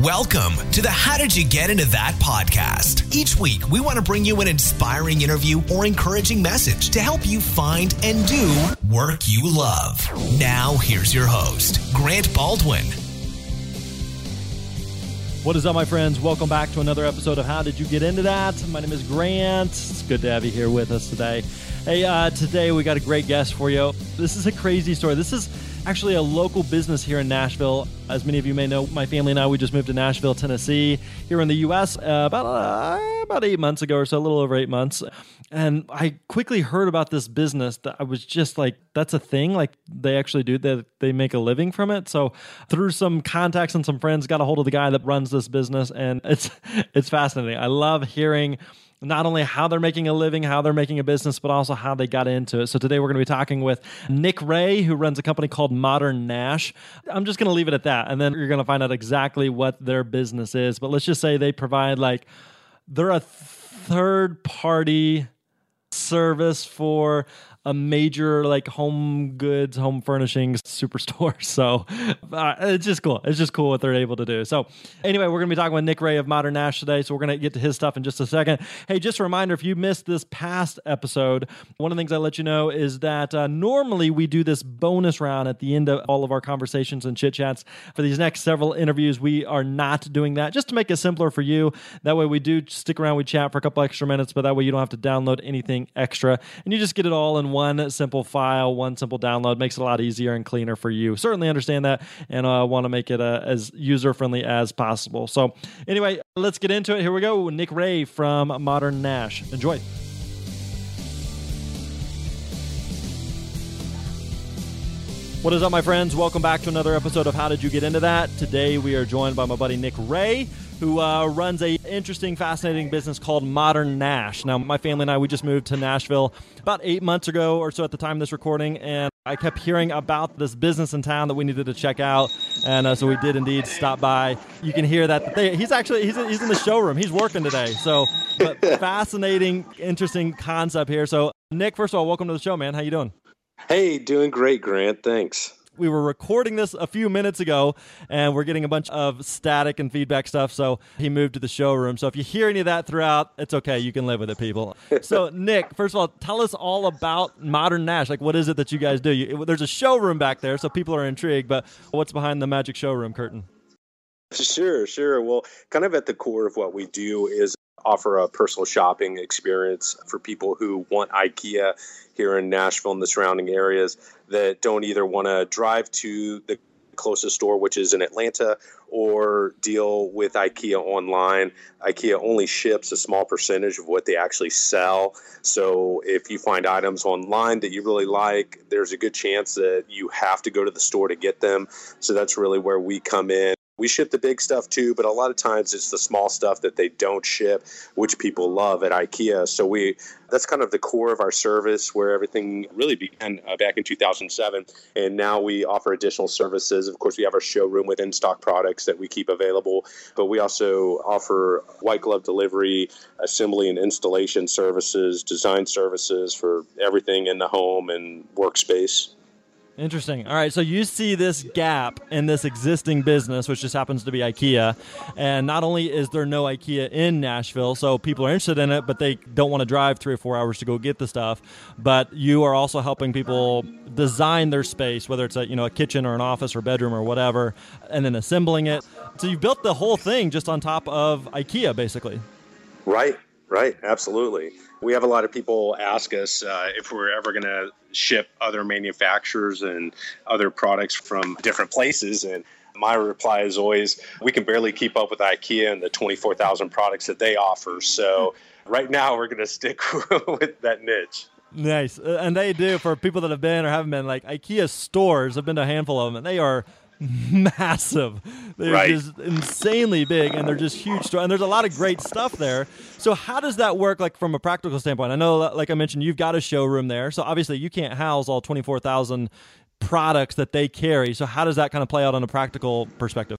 Welcome to the How Did You Get Into That podcast. Each week, we want to bring you an inspiring interview or encouraging message to help you find and do work you love. Now, here's your host, Grant Baldwin. What is up, my friends? Welcome back to another episode of How Did You Get Into That? My name is Grant. It's good to have you here with us today. Hey, uh, today we got a great guest for you. This is a crazy story. This is actually a local business here in Nashville. As many of you may know, my family and I we just moved to Nashville, Tennessee, here in the U.S. Uh, about uh, about eight months ago or so, a little over eight months. And I quickly heard about this business that I was just like, that's a thing. Like they actually do that. They make a living from it. So through some contacts and some friends, got a hold of the guy that runs this business, and it's it's fascinating. I love hearing not only how they're making a living, how they're making a business, but also how they got into it. So today we're going to be talking with Nick Ray, who runs a company called ModerNash. I'm just going to leave it at that. And then you're going to find out exactly what their business is. But let's just say they provide like, they're a third party service for a major like home goods, home furnishings superstore. So uh, it's just cool. It's just cool what they're able to do. So anyway, we're going to be talking with Nick Ray of ModerNash today. So we're going to get to his stuff in just a second. Hey, just a reminder if you missed this past episode, one of the things I let you know is that uh, normally we do this bonus round at the end of all of our conversations and chit chats. For these next several interviews, we are not doing that just to make it simpler for you. That way we do stick around, we chat for a couple extra minutes, but that way you don't have to download anything extra and you just get it all in one simple file, one simple download. Makes it a lot easier and cleaner for you. Certainly understand that and uh, want to make it uh, as user friendly as possible. So, anyway, let's get into it. Here we go. Nick Ray from ModerNash. Enjoy. What is up, my friends? Welcome back to another episode of How Did You Get Into That? Today we are joined by my buddy Nick Ray who uh, runs a interesting, fascinating business called ModerNash. Now, my family and I, we just moved to Nashville about eight months ago or so at the time of this recording, and I kept hearing about this business in town that we needed to check out, and uh, so we did indeed stop by. You can hear that they, he's actually he's, he's in the showroom. He's working today, so fascinating, interesting concept here. So, Nick, first of all, welcome to the show, man. How you doing? Hey, doing great, Grant. Thanks we were recording this a few minutes ago and we're getting a bunch of static and feedback stuff. So he moved to the showroom. So if you hear any of that throughout, it's okay. You can live with it, people. so, Nick, first of all, tell us all about ModerNash. Like, what is it that you guys do? You, there's a showroom back there, so people are intrigued, but what's behind the magic showroom curtain? Sure, sure. Well, kind of at the core of what we do is offer a personal shopping experience for people who want IKEA here in Nashville and the surrounding areas that don't either want to drive to the closest store, which is in Atlanta, or deal with IKEA online. IKEA only ships a small percentage of what they actually sell. So if you find items online that you really like, there's a good chance that you have to go to the store to get them. So that's really where we come in. We ship the big stuff too, but a lot of times it's the small stuff that they don't ship, which people love at IKEA. So we that's kind of the core of our service where everything really began uh, back in 2007 and now we offer additional services. Of course, we have our showroom with in-stock products that we keep available, but we also offer white glove delivery, assembly and installation services, design services for everything in the home and workspace. Interesting. All right, so you see this gap in this existing business, which just happens to be IKEA, and not only is there no IKEA in Nashville, so people are interested in it, but they don't want to drive three or four hours to go get the stuff. But you are also helping people design their space, whether it's a you know a kitchen or an office or bedroom or whatever, and then assembling it. So you built the whole thing just on top of IKEA, basically. Right. Right, absolutely. We have a lot of people ask us uh, if we're ever going to ship other manufacturers and other products from different places. And my reply is always, we can barely keep up with IKEA and the 24,000 products that they offer. So right now, we're going to stick with that niche. Nice. Uh, and they do, for people that have been or haven't been, like IKEA stores, I've been to a handful of them, and they are massive. They're right. just insanely big and they're just huge. And there's a lot of great stuff there. So how does that work like from a practical standpoint? I know like I mentioned you've got a showroom there. So obviously you can't house all 24,000 products that they carry. So how does that kind of play out on a practical perspective?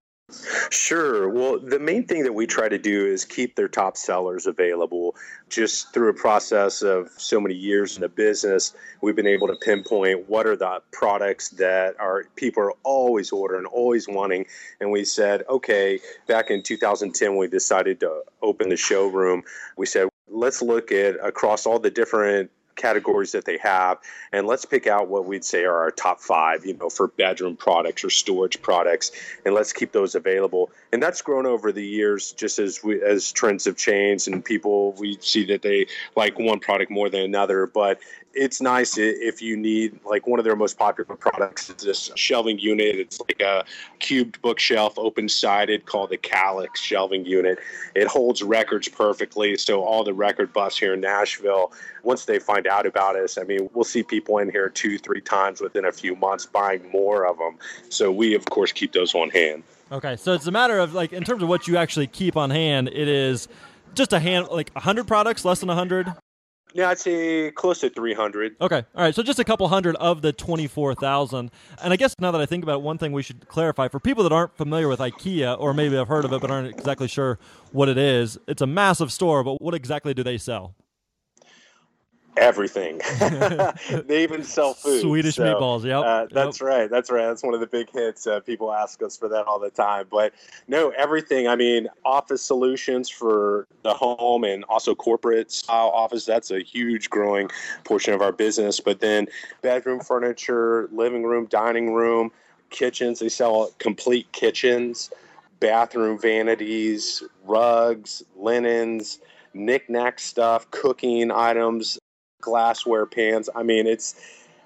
Sure. Well, the main thing that we try to do is keep their top sellers available. Just through a process of so many years in the business, we've been able to pinpoint what are the products that are people are always ordering, always wanting. And we said, okay, back in 2010, we decided to open the showroom. We said, let's look at across all the different categories that they have. And let's pick out what we'd say are our top five you know for bedroom products or storage products and let's keep those available. And that's grown over the years just as we as trends have changed and people we see that they like one product more than another. But it's nice if you need like one of their most popular products is this shelving unit. It's like a cubed bookshelf, open sided, called the Kallax shelving unit. It holds records perfectly. So all the record buffs here in Nashville, once they find out about us, I mean, we'll see people in here two, three times within a few months buying more of them. So we, of course, keep those on hand. Okay, so it's a matter of like in terms of what you actually keep on hand, it is just a hand like 100 products, less than 100. Yeah, I'd say close to 300. Okay. All right. So just a couple hundred of the 24,000. And I guess now that I think about it, one thing we should clarify for people that aren't familiar with IKEA or maybe have heard of it but aren't exactly sure what it is, it's a massive store, but what exactly do they sell? Everything. they even sell food. Swedish so, meatballs. Yep. Uh, that's yep. right. That's right. That's one of the big hits. Uh, people ask us for that all the time. But no, everything. I mean, office solutions for the home and also corporate style office. That's a huge growing portion of our business. But then bedroom furniture, living room, dining room, kitchens. They sell complete kitchens, bathroom vanities, rugs, linens knickknack stuff, cooking items, glassware pans. I mean, it's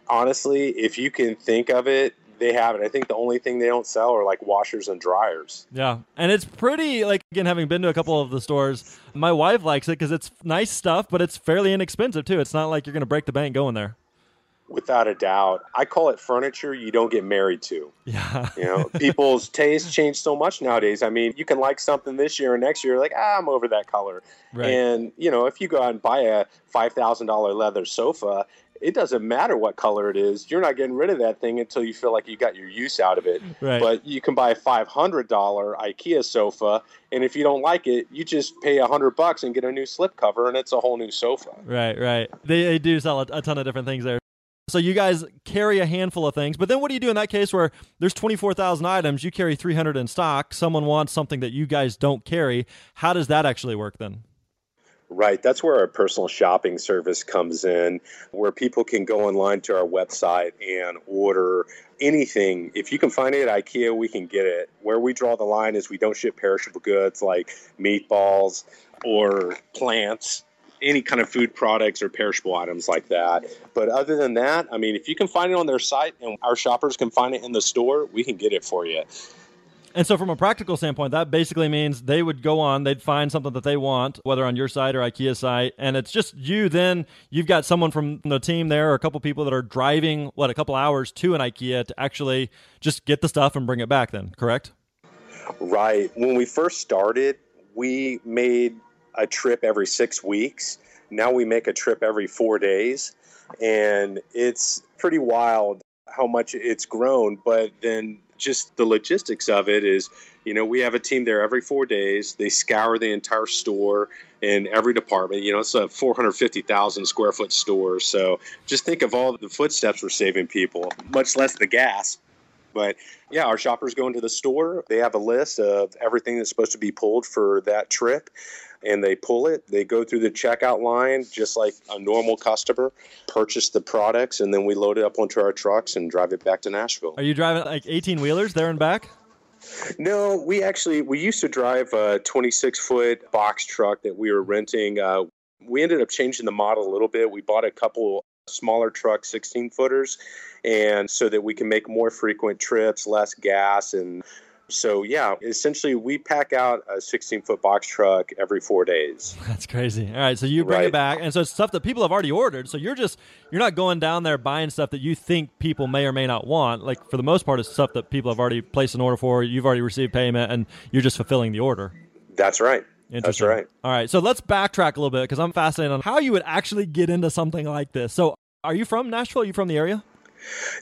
honestly, if you can think of it, they have it. I think the only thing they don't sell are like washers and dryers. Yeah. And it's pretty, like, again, having been to a couple of the stores, my wife likes it because it's nice stuff, but it's fairly inexpensive too. It's not like you're going to break the bank going there without a doubt. I call it furniture you don't get married to. Yeah. you know, people's tastes change so much nowadays. I mean, you can like something this year and next year, like, ah, I'm over that color. Right. And, you know, if you go out and buy a $5,000 leather sofa, it doesn't matter what color it is. You're not getting rid of that thing until you feel like you got your use out of it. Right. But you can buy a $500 IKEA sofa, and if you don't like it, you just pay a hundred bucks and get a new slip cover, and it's a whole new sofa. Right, right. They, they do sell a, a ton of different things there. So you guys carry a handful of things, but then what do you do in that case where there's 24,000 items, you carry 300 in stock, someone wants something that you guys don't carry. How does that actually work then? Right. That's where our personal shopping service comes in, where people can go online to our website and order anything. If you can find it at IKEA, we can get it. Where we draw the line is we don't ship perishable goods like meatballs or plants any kind of food products or perishable items like that. But other than that, I mean, if you can find it on their site and our shoppers can find it in the store, we can get it for you. And so, from a practical standpoint, that basically means they would go on, they'd find something that they want, whether on your site or IKEA site, and it's just you. Then you've got someone from the team there, or a couple people that are driving what a couple hours to an IKEA to actually just get the stuff and bring it back. Then, correct? Right. When we first started, we made a trip every six weeks. Now we make a trip every four days. And it's pretty wild how much it's grown. But then just the logistics of it is, you know, we have a team there every four days. They scour the entire store in every department. You know, it's a 450,000 square foot store. So just think of all the footsteps we're saving people, much less the gas. But yeah, our shoppers go into the store. They have a list of everything that's supposed to be pulled for that trip and they pull it. They go through the checkout line just like a normal customer, purchase the products, and then we load it up onto our trucks and drive it back to Nashville. Are you driving like 18 wheelers there and back? No, we actually we used to drive a 26 foot box truck that we were renting. Uh, we ended up changing the model a little bit. We bought a couple smaller trucks, 16 footers and so that we can make more frequent trips less gas and so yeah, essentially we pack out a 16 foot box truck every four days. That's crazy. All right, so you bring right. it back, and so it's stuff that people have already ordered. So you're just you're not going down there buying stuff that you think people may or may not want. Like for the most part, it's stuff that people have already placed an order for. You've already received payment, and you're just fulfilling the order. That's right. That's right. All right, so let's backtrack a little bit because I'm fascinated on how you would actually get into something like this. So, are you from Nashville? Are you from the area?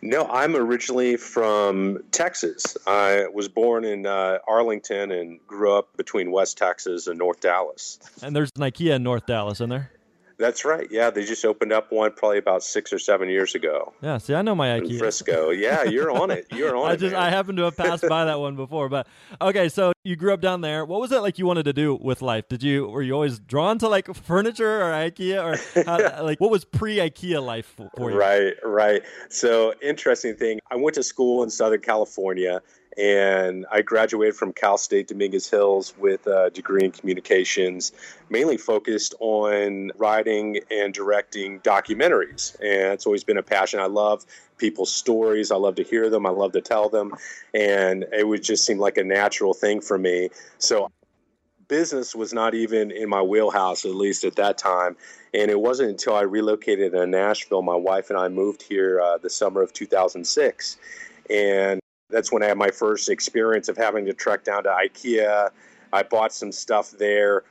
No, I'm originally from Texas. I was born in uh, Arlington and grew up between West Texas and North Dallas. And there's an IKEA in North Dallas, isn't there? That's right. Yeah, they just opened up one probably about six or seven years ago. Yeah, see, I know my IKEA. In Frisco. Yeah, you're on it. You're on I it. I just man. I happened to have passed by that one before, but okay. So you grew up down there. What was it like you wanted to do with life? Did you were you always drawn to like furniture or IKEA or how, like what was pre IKEA life for you? Right, right. So interesting thing. I went to school in Southern California and I graduated from Cal State Dominguez Hills with a degree in communications, mainly focused on writing and directing documentaries. And it's always been a passion. I love people's stories. I love to hear them. I love to tell them. And it would just seem like a natural thing for me. So business was not even in my wheelhouse, at least at that time. And it wasn't until I relocated to Nashville, my wife and I moved here uh, the summer of 2006. And that's when I had my first experience of having to trek down to IKEA. I bought some stuff there,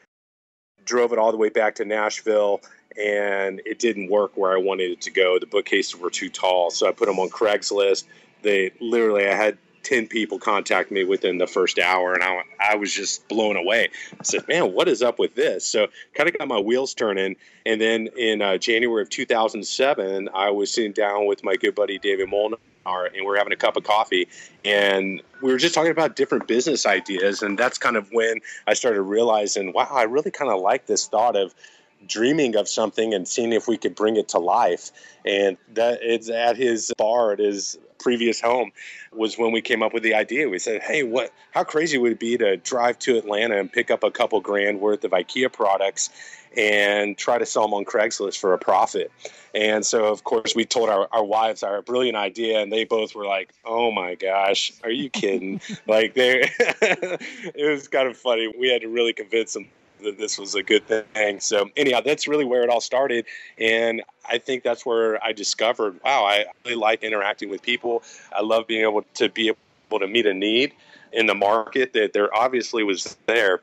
drove it all the way back to Nashville, and it didn't work where I wanted it to go. The bookcases were too tall, so I put them on Craigslist. They literally, I had 10 people contact me within the first hour, and I, I was just blown away. I said, Man, what is up with this? So, kind of got my wheels turning. And then in uh, January of 2007, I was sitting down with my good buddy David Molnar and we are having a cup of coffee and we were just talking about different business ideas and that's kind of when i started realizing wow i really kind of like this thought of dreaming of something and seeing if we could bring it to life and that it's at his bar at his previous home was when we came up with the idea we said hey what how crazy would it be to drive to atlanta and pick up a couple grand worth of ikea products and try to sell them on Craigslist for a profit. And so, of course, we told our, our wives our brilliant idea, and they both were like, "Oh my gosh, are you kidding?" like they, it was kind of funny. We had to really convince them that this was a good thing. So anyhow, that's really where it all started, and I think that's where I discovered, wow, I really like interacting with people. I love being able to be able to meet a need in the market that there obviously was there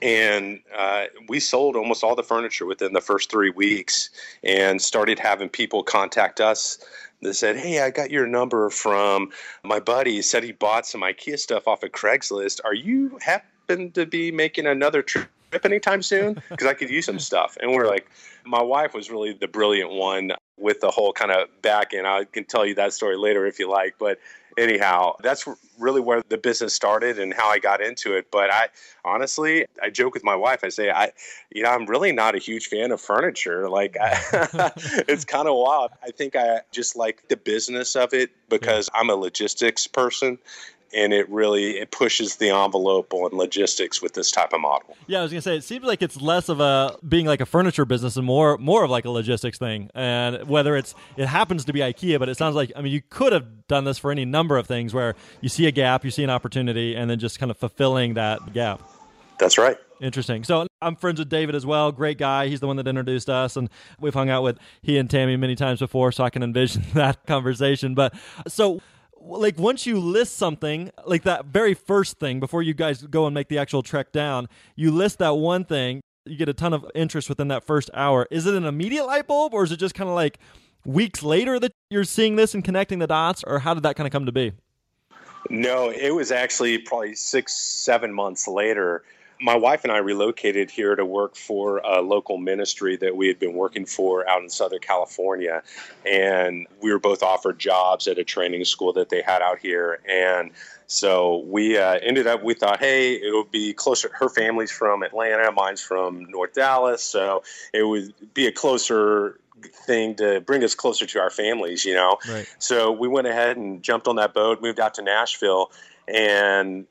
and uh, we sold almost all the furniture within the first three weeks and started having people contact us that said hey i got your number from my buddy said he bought some ikea stuff off of craigslist are you happen to be making another trip anytime soon because i could use some stuff and we're like my wife was really the brilliant one with the whole kind of back end i can tell you that story later if you like but anyhow, that's really where the business started and how I got into it. But I honestly, I joke with my wife. I say, I, you know, I'm really not a huge fan of furniture. Like, I, it's kind of wild. I think I just like the business of it because I'm a logistics person and it really it pushes the envelope on logistics with this type of model. Yeah, I was gonna say it seems like it's less of a being like a furniture business and more more of like a logistics thing. And whether it's it happens to be IKEA, but it sounds like I mean you could have done this for any number of things where you see a gap, you see an opportunity, and then just kind of fulfilling that gap. That's right. Interesting. So I'm friends with David as well. Great guy. He's the one that introduced us, and we've hung out with he and Tammy many times before, so I can envision that conversation. But so like once you list something like that very first thing before you guys go and make the actual trek down you list that one thing you get a ton of interest within that first hour. Is it an immediate light bulb or is it just kind of like weeks later that you're seeing this and connecting the dots or how did that kind of come to be? No it was actually probably six seven months later my wife and I relocated here to work for a local ministry that we had been working for out in Southern California. And we were both offered jobs at a training school that they had out here. And so we uh, ended up, we thought, hey, it would be closer. Her family's from Atlanta, mine's from North Dallas. So it would be a closer thing to bring us closer to our families, you know? Right. So we went ahead and jumped on that boat, moved out to Nashville. And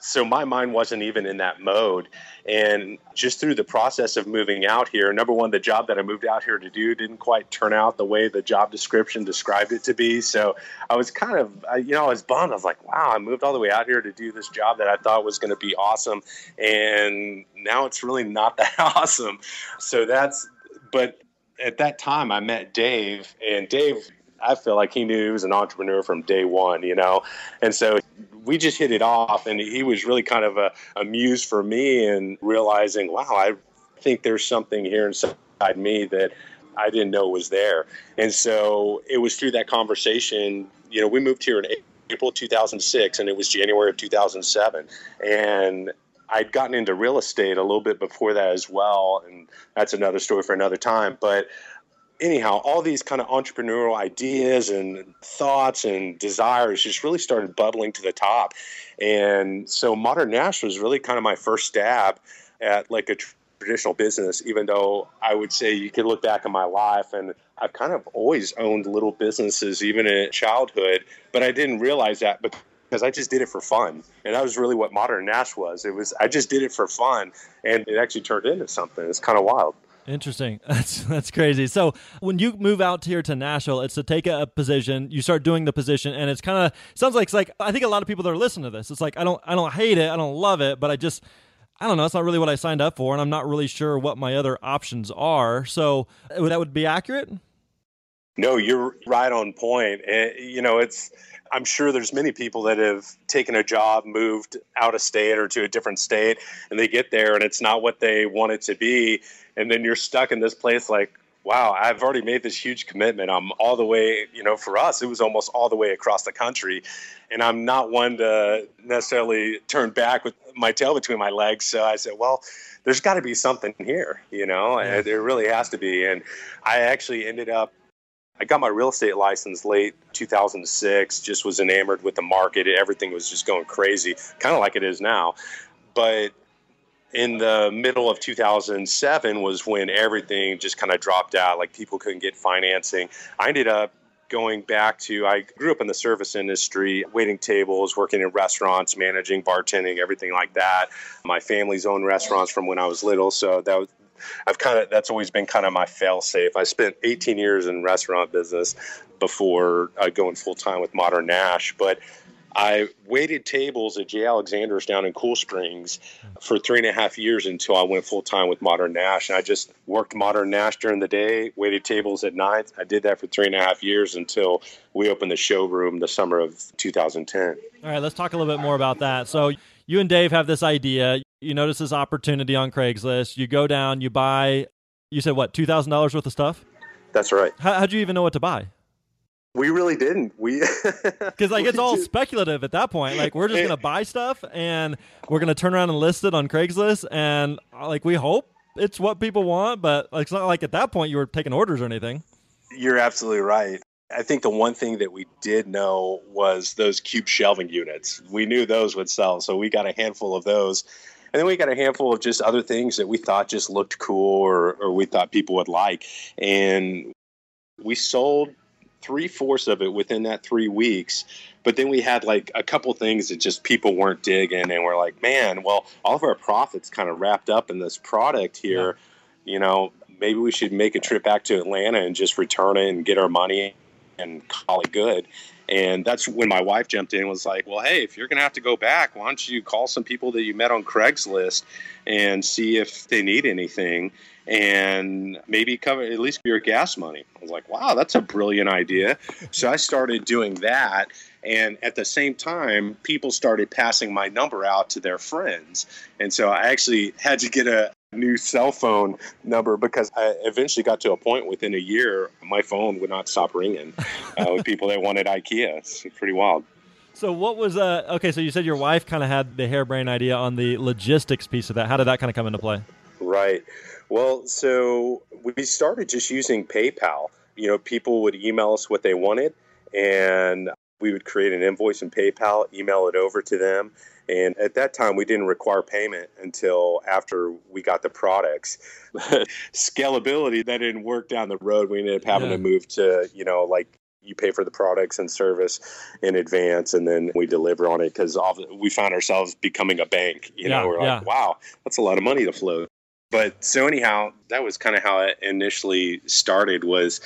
so my mind wasn't even in that mode. And just through the process of moving out here number one the job that i moved out here to do didn't quite turn out the way the job description described it to be. So i was kind of you know i was bummed. I was like wow i moved all the way out here to do this job that i thought was going to be awesome. And now it's really not that awesome. So that's but at that time i met dave and dave I feel like he knew he was an entrepreneur from day one, you know? And so we just hit it off, and he was really kind of a, a muse for me and realizing, wow, I think there's something here inside me that I didn't know was there. And so it was through that conversation, you know, we moved here in April 2006 and it was January of 2007. And I'd gotten into real estate a little bit before that as well. And that's another story for another time. But anyhow, all these kind of entrepreneurial ideas and thoughts and desires just really started bubbling to the top. And so ModerNash was really kind of my first stab at like a traditional business, even though I would say you could look back in my life and I've kind of always owned little businesses, even in childhood, but I didn't realize that because I just did it for fun. And that was really what ModerNash was. It was, I just did it for fun and it actually turned into something. It's kind of wild. Interesting. That's that's crazy. So when you move out here to Nashville, it's to take a, a position. You start doing the position, and it's kind of sounds like it's like I think a lot of people that are listening to this, it's like I don't I don't hate it, I don't love it, but I just I don't know. It's not really what I signed up for, and I'm not really sure what my other options are. So uh, that would be accurate. No, you're right on point. And, you know, it's I'm sure there's many people that have taken a job, moved out of state or to a different state, and they get there and it's not what they want it to be. And then you're stuck in this place like, wow, I've already made this huge commitment. I'm all the way, you know, for us, it was almost all the way across the country. And I'm not one to necessarily turn back with my tail between my legs. So I said, well, there's got to be something here, you know, and there really has to be. And I actually ended up I got my real estate license late 2006, just was enamored with the market. Everything was just going crazy, kind of like it is now. But in the middle of 2007 was when everything just kind of dropped out. Like people couldn't get financing. I ended up going back to I grew up in the service industry, waiting tables, working in restaurants, managing, bartending, everything like that. My family's owned restaurants from when I was little, so that was I've kind of that's always been kind of my fail safe. I spent 18 years in restaurant business before uh, going full time with ModerNash, but I waited tables at J. Alexander's down in Cool Springs for three and a half years until I went full time with ModerNash. And I just worked ModerNash during the day, waited tables at night. I did that for three and a half years until we opened the showroom the summer of 2010. All right, let's talk a little bit more about that. So you and Dave have this idea you notice this opportunity on Craigslist. You go down, you buy. You said what? Two thousand dollars worth of stuff. That's right. How, how'd you even know what to buy? We really didn't. We because like it's all speculative at that point. Like we're just gonna buy stuff and we're gonna turn around and list it on Craigslist, and uh, like we hope it's what people want, but like it's not like at that point you were taking orders or anything. You're absolutely right. I think the one thing that we did know was those cube shelving units. We knew those would sell, so we got a handful of those and then we got a handful of just other things that we thought just looked cool or, or we thought people would like. And we sold three fourths of it within that three weeks. But then we had like a couple things that just people weren't digging, and we're like, man, well, all of our profits kind of wrapped up in this product here. Yeah. You know, maybe we should make a trip back to Atlanta and just return it and get our money and call it good. And that's when my wife jumped in and was like, well, hey, if you're going to have to go back, why don't you call some people that you met on Craigslist and see if they need anything and maybe cover at least your gas money. I was like, wow, that's a brilliant idea. So I started doing that. And at the same time, people started passing my number out to their friends. And so I actually had to get a, new cell phone number because I eventually got to a point within a year my phone would not stop ringing uh, with people that wanted IKEA. It's pretty wild. So what was uh okay? So you said your wife kind of had the harebrained idea on the logistics piece of that. How did that kind of come into play? Right. Well, so we started just using PayPal. You know, people would email us what they wanted, and we would create an invoice in PayPal, email it over to them, and at that time, we didn't require payment until after we got the products. Scalability, that didn't work down the road. We ended up having yeah. to move to, you know, like you pay for the products and service in advance and then we deliver on it because we found ourselves becoming a bank. You yeah, know, we're yeah. like, wow, that's a lot of money to float. But so anyhow, that was kind of how it initially started was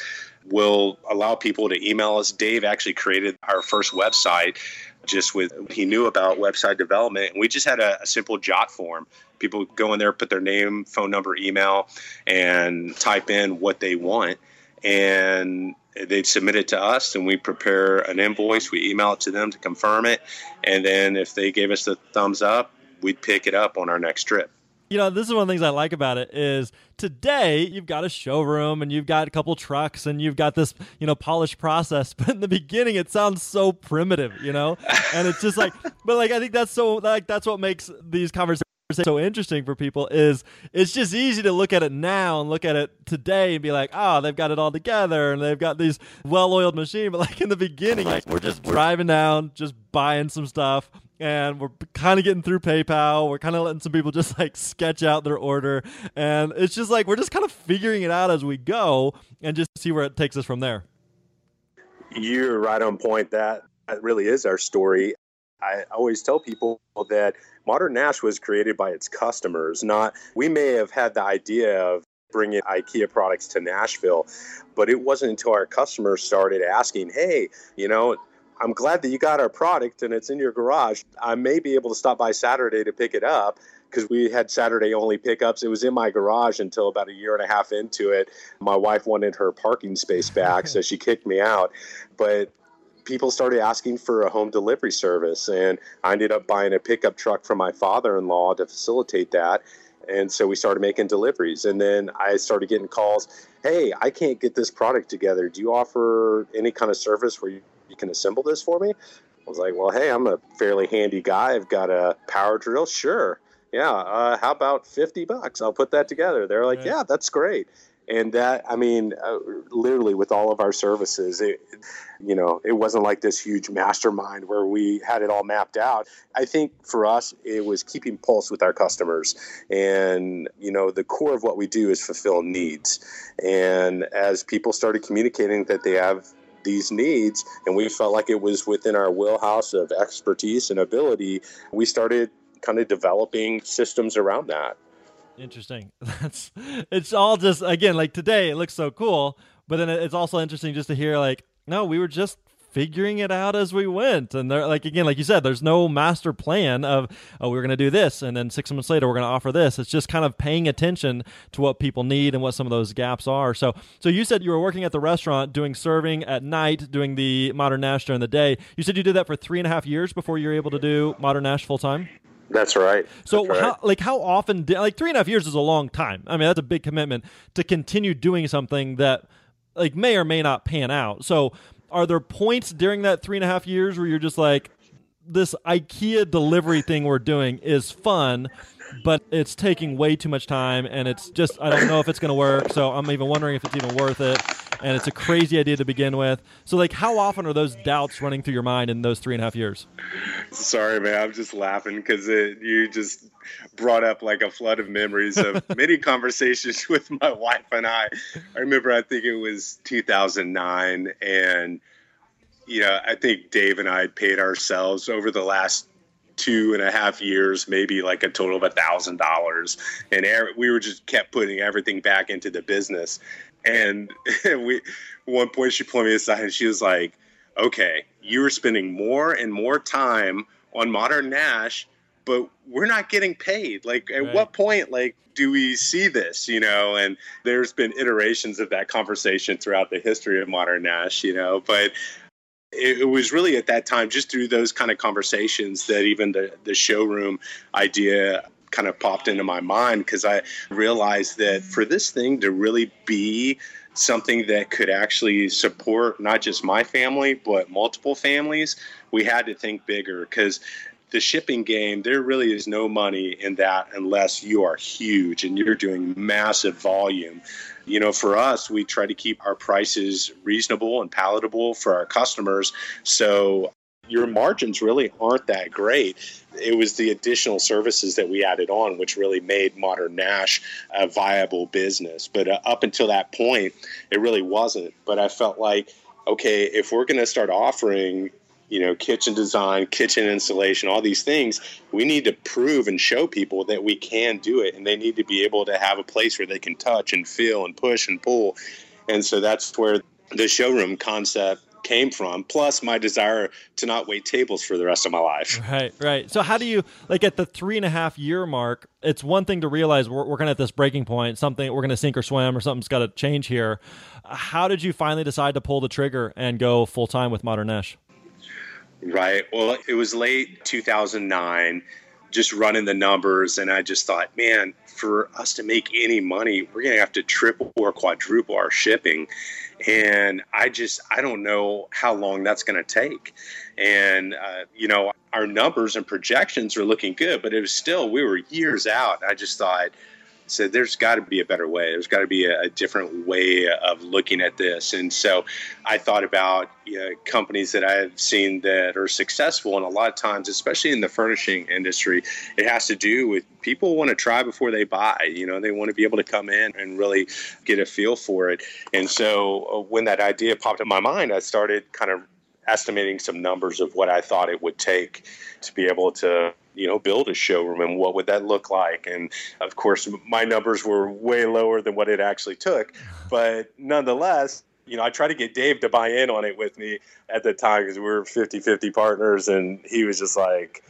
we'll allow people to email us. Dave actually created our first website just with he knew about website development and we just had a, a, simple jot form people go in there put their name phone number email and type in what they want and they'd submit it to us and we prepare an invoice we email it to them to confirm it and then if they gave us the thumbs up we'd pick it up on our next trip you know, this is one of the things I like about it is today you've got a showroom and you've got a couple trucks and you've got this, you know, polished process. But in the beginning, it sounds so primitive, you know, and it's just like, but like I think that's so like that's what makes these conversations so interesting for people is it's just easy to look at it now and look at it today and be like, oh, they've got it all together and they've got these well-oiled machine. But like in the beginning, like we're just driving down, just buying some stuff, and we're kind of getting through PayPal. We're kind of letting some people just like sketch out their order, and it's just like we're just kind of figuring it out as we go and just see where it takes us from there. You're right on point. That that really is our story. I always tell people that ModerNash was created by its customers, not we may have had the idea of bringing IKEA products to Nashville, but it wasn't until our customers started asking, "Hey, you know, I'm glad that you got our product and it's in your garage. I may be able to stop by Saturday to pick it up." Because we had Saturday only pickups. It was in my garage until about a year and a half into it. My wife wanted her parking space back, so she kicked me out. But people started asking for a home delivery service, and I ended up buying a pickup truck from my father in law to facilitate that. And so we started making deliveries. And then I started getting calls Hey, I can't get this product together. Do you offer any kind of service where you, you can assemble this for me? I was like, Well, hey, I'm a fairly handy guy. I've got a power drill. Sure. Yeah. Uh, how about 50 bucks? I'll put that together. They're like, right. Yeah, that's great and that i mean uh, literally with all of our services it, you know it wasn't like this huge mastermind where we had it all mapped out. I think for us it was keeping pulse with our customers. And you know the core of what we do is fulfill needs. And as people started communicating that they have these needs and we felt like it was within our wheelhouse of expertise and ability we started kind of developing systems around that Interesting. That's it's all just again like today it looks so cool, but then it's also interesting just to hear like no, we were just figuring it out as we went. And they're like again, like you said, there's no master plan of oh we're gonna do this and then six months later we're gonna offer this. It's just kind of paying attention to what people need and what some of those gaps are. So so you said you were working at the restaurant doing serving at night, doing the ModerNash during the day. You said you did that for three and a half years before you were able to do ModerNash full time? That's right. So, that's right. How, like, how often? like, three and a half years is a long time. I mean, that's a big commitment to continue doing something that, like, may or may not pan out. So, are there points during that three and a half years where you're just like, this IKEA delivery thing we're doing is fun, but it's taking way too much time, and it's just I don't know if it's going to work. So, I'm even wondering if it's even worth it and it's a crazy idea to begin with. So, like, how often are those doubts running through your mind in those three and a half years? Sorry, man. I'm just laughing because you just brought up like a flood of memories of many conversations with my wife and I. I remember, I think it was 2009, and you know, I think Dave and I paid ourselves over the last two and a half years, maybe like a total of a thousand dollars, and we were just kept putting everything back into the business. And we, one point, she pulled me aside and she was like, "Okay, you were spending more and more time on ModerNash, but we're not getting paid. Like, at right. what point, like, do we see this? You know?" And there's been iterations of that conversation throughout the history of ModerNash. You know, but it, was really at that time, just through those kind of conversations, that even the the showroom idea kind of popped into my mind because I realized that mm-hmm. for this thing to really be something that could actually support not just my family but multiple families, we had to think bigger because the shipping game, there really is no money in that unless you are huge and you're doing massive volume. You know, for us, we try to keep our prices reasonable and palatable for our customers. So your margins really aren't that great. It was the additional services that we added on, which really made ModerNash a viable business. But uh, up until that point, it really wasn't. But I felt like, okay, if we're going to start offering, you know, kitchen design, kitchen installation, all these things, we need to prove and show people that we can do it. And they need to be able to have a place where they can touch and feel and push and pull. And so that's where the showroom concept came from, plus my desire to not wait tables for the rest of my life. Right, right. So, how do you, like at the three and a half year mark, it's one thing to realize we're, we're kind of at this breaking point, something we're going to sink or swim, or something's got to change here. How did you finally decide to pull the trigger and go full time with ModerNash? Right. Well, it was late 2009 just running the numbers. And I just thought, man, for us to make any money, we're going to have to triple or quadruple our shipping. And I just, I don't know how long that's going to take. And, uh, you know, our numbers and projections are looking good, but it was still, we were years out. I just thought, said there's got to be a better way. There's got to be a, a, different way of looking at this. And so I thought about you know, companies that I've seen that are successful. And a lot of times, especially in the furnishing industry, it has to do with people want to try before they buy. You know, they want to be able to come in and really get a feel for it. And so uh, when that idea popped in my mind, I started kind of estimating some numbers of what I thought it would take to be able to you know build a showroom and what would that look like? And of course my numbers were way lower than what it actually took but nonetheless you know i tried to get dave to buy in on it with me at the time because we were 50-50 partners and he was just like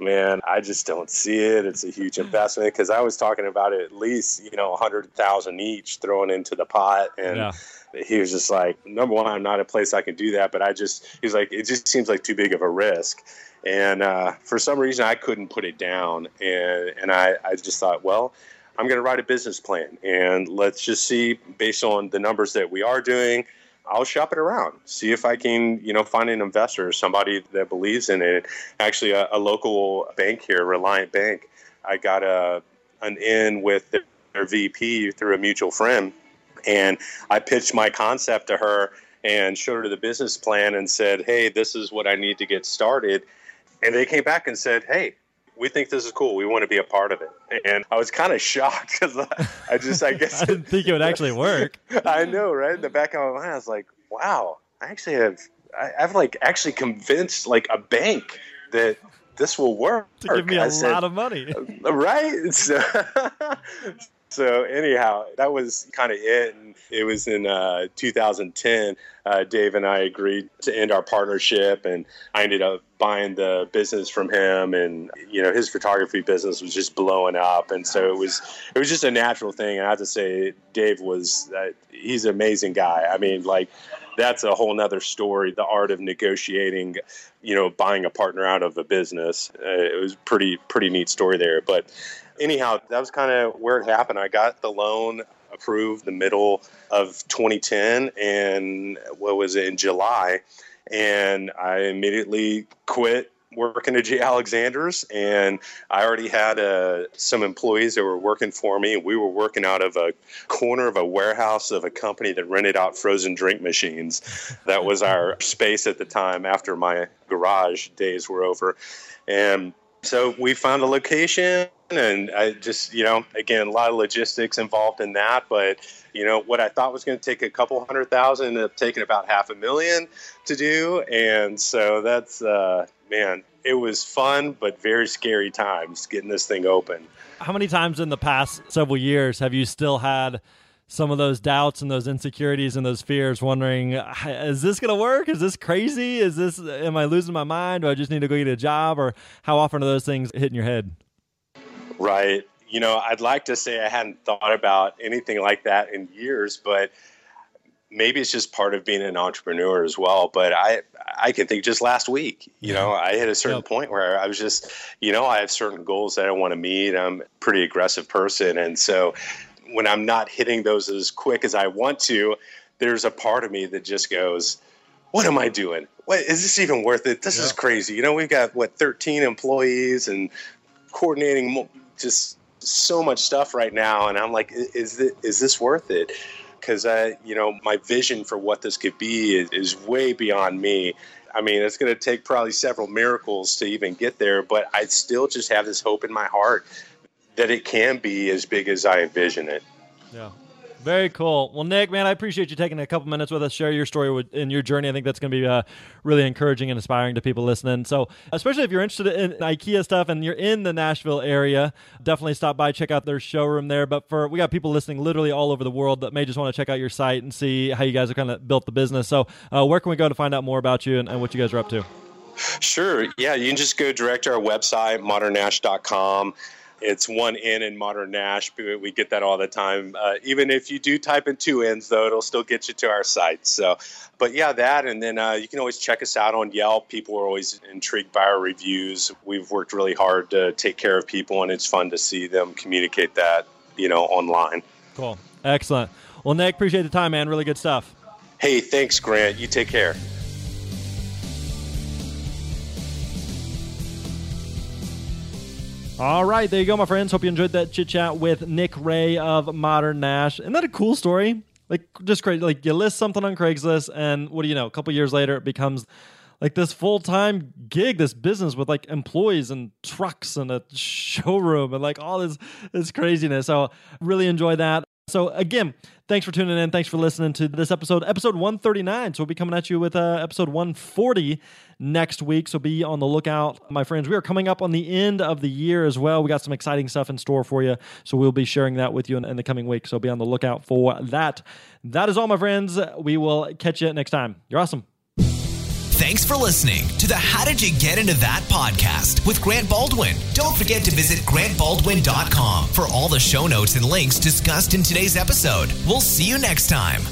man i just don't see it it's a huge investment because i was talking about at least you know 100000 each thrown into the pot and yeah he was just like, number one, I'm not a place I can do that, but I just, he's like, it just seems like too big of a risk. And uh, for some reason, I couldn't put it down. And, and I, I just thought, well, I'm going to write a business plan and let's just see, based on the numbers that we are doing, I'll shop it around, see if I can, you know, find an investor, somebody that believes in it. Actually, a, a local bank here, Reliant Bank, I got a an in with their VP through a mutual friend, and I pitched my concept to her and showed her the business plan and said, "Hey, this is what I need to get started." And they came back and said, "Hey, we think this is cool. We want to be a part of it." And I was kind of shocked because I just, I guess, I didn't think it would actually work. I know, right? In the back of my mind, I was like, "Wow, I actually have, I, have like actually convinced like a bank that." This will work. To give me a I lot said, of money. Right? So, so anyhow, that was kind of it. And it was in uh, 2010. Uh, Dave and I agreed to end our partnership, and I ended up buying the business from him. And you know, his photography business was just blowing up, and so it was it was just a natural thing. And I have to say, Dave was uh, he's an amazing guy. I mean, like that's a whole nother story. The art of negotiating, you know, buying a partner out of a business. Uh, it was pretty pretty neat story there, but anyhow, that was kind of where it happened. I got the loan approved the middle of 2010, and what was it in July? And I immediately quit working at J. Alexander's, and I already had uh, some employees that were working for me. We were working out of a corner of a warehouse of a company that rented out frozen drink machines. That was our space at the time after my garage days were over. And so we found a location and I just, you know, again, a lot of logistics involved in that. But, you know, what I thought was going to take a couple hundred thousand ended up taking about half a million to do. And so that's, uh, man, it was fun, but very scary times getting this thing open. How many times in the past several years have you still had some of those doubts and those insecurities and those fears, wondering, is this going to work? Is this crazy? Is this, am I losing my mind? Do I just need to go get a job? Or how often are those things hitting your head? Right. You know, I'd like to say I hadn't thought about anything like that in years, but maybe it's just part of being an entrepreneur as well. But I, I can think just last week, you know, I hit a certain yep. point where I was just, you know, I have certain goals that I want to meet. I'm a pretty aggressive person. And so when I'm not hitting those as quick as I want to, there's a part of me that just goes, what am I doing? What is this even worth it? This is crazy. You know, we've got what 13 employees and coordinating just so much stuff right now, and I'm like, is this, is this worth it? Because I, you know, my vision for what this could be is, is way beyond me. I mean, it's going to take probably several miracles to even get there, but I still just have this hope in my heart that it can be as big as I envision it. Yeah. Very cool. Well, Nick, man, I appreciate you taking a couple minutes with us, share your story with, in your journey. I think that's going to be uh, really encouraging and inspiring to people listening. So, especially if you're interested in IKEA stuff and you're in the Nashville area, definitely stop by, check out their showroom there. But for we got people listening literally all over the world that may just want to check out your site and see how you guys have kind of built the business. So, uh, where can we go to find out more about you and, and what you guys are up to? Sure. Yeah, you can just go direct to our website, modernash.com. it's one N in ModerNash. We get that all the time. Uh, even if you do type in two N's, though, it'll still get you to our site. So, but yeah, that. And then uh, you can always check us out on Yelp. People are always intrigued by our reviews. We've worked really hard to take care of people, and it's fun to see them communicate that, you know, online. Cool. Excellent. Well, Nick, appreciate the time, man. Really good stuff. Hey, thanks, Grant. You take care. All right, there you go, my friends. Hope you enjoyed that chit chat with Nick Ray of ModerNash. Isn't that a cool story? Like, just great. Like, you list something on Craigslist, and what do you know? A couple years later, it becomes like this full time gig, this business with like employees and trucks and a showroom and like all this this craziness. So, really enjoy that. So again, thanks for tuning in. Thanks for listening to this episode, episode 139. So we'll be coming at you with uh, episode 140 next week. So be on the lookout, my friends. We are coming up on the end of the year as well. We got some exciting stuff in store for you. So we'll be sharing that with you in, in the coming week. So be on the lookout for that. That is all, my friends. We will catch you next time. You're awesome. Thanks for listening to the How Did You Get Into That podcast with Grant Baldwin. Don't forget to visit grantbaldwin.com for all the show notes and links discussed in today's episode. We'll see you next time.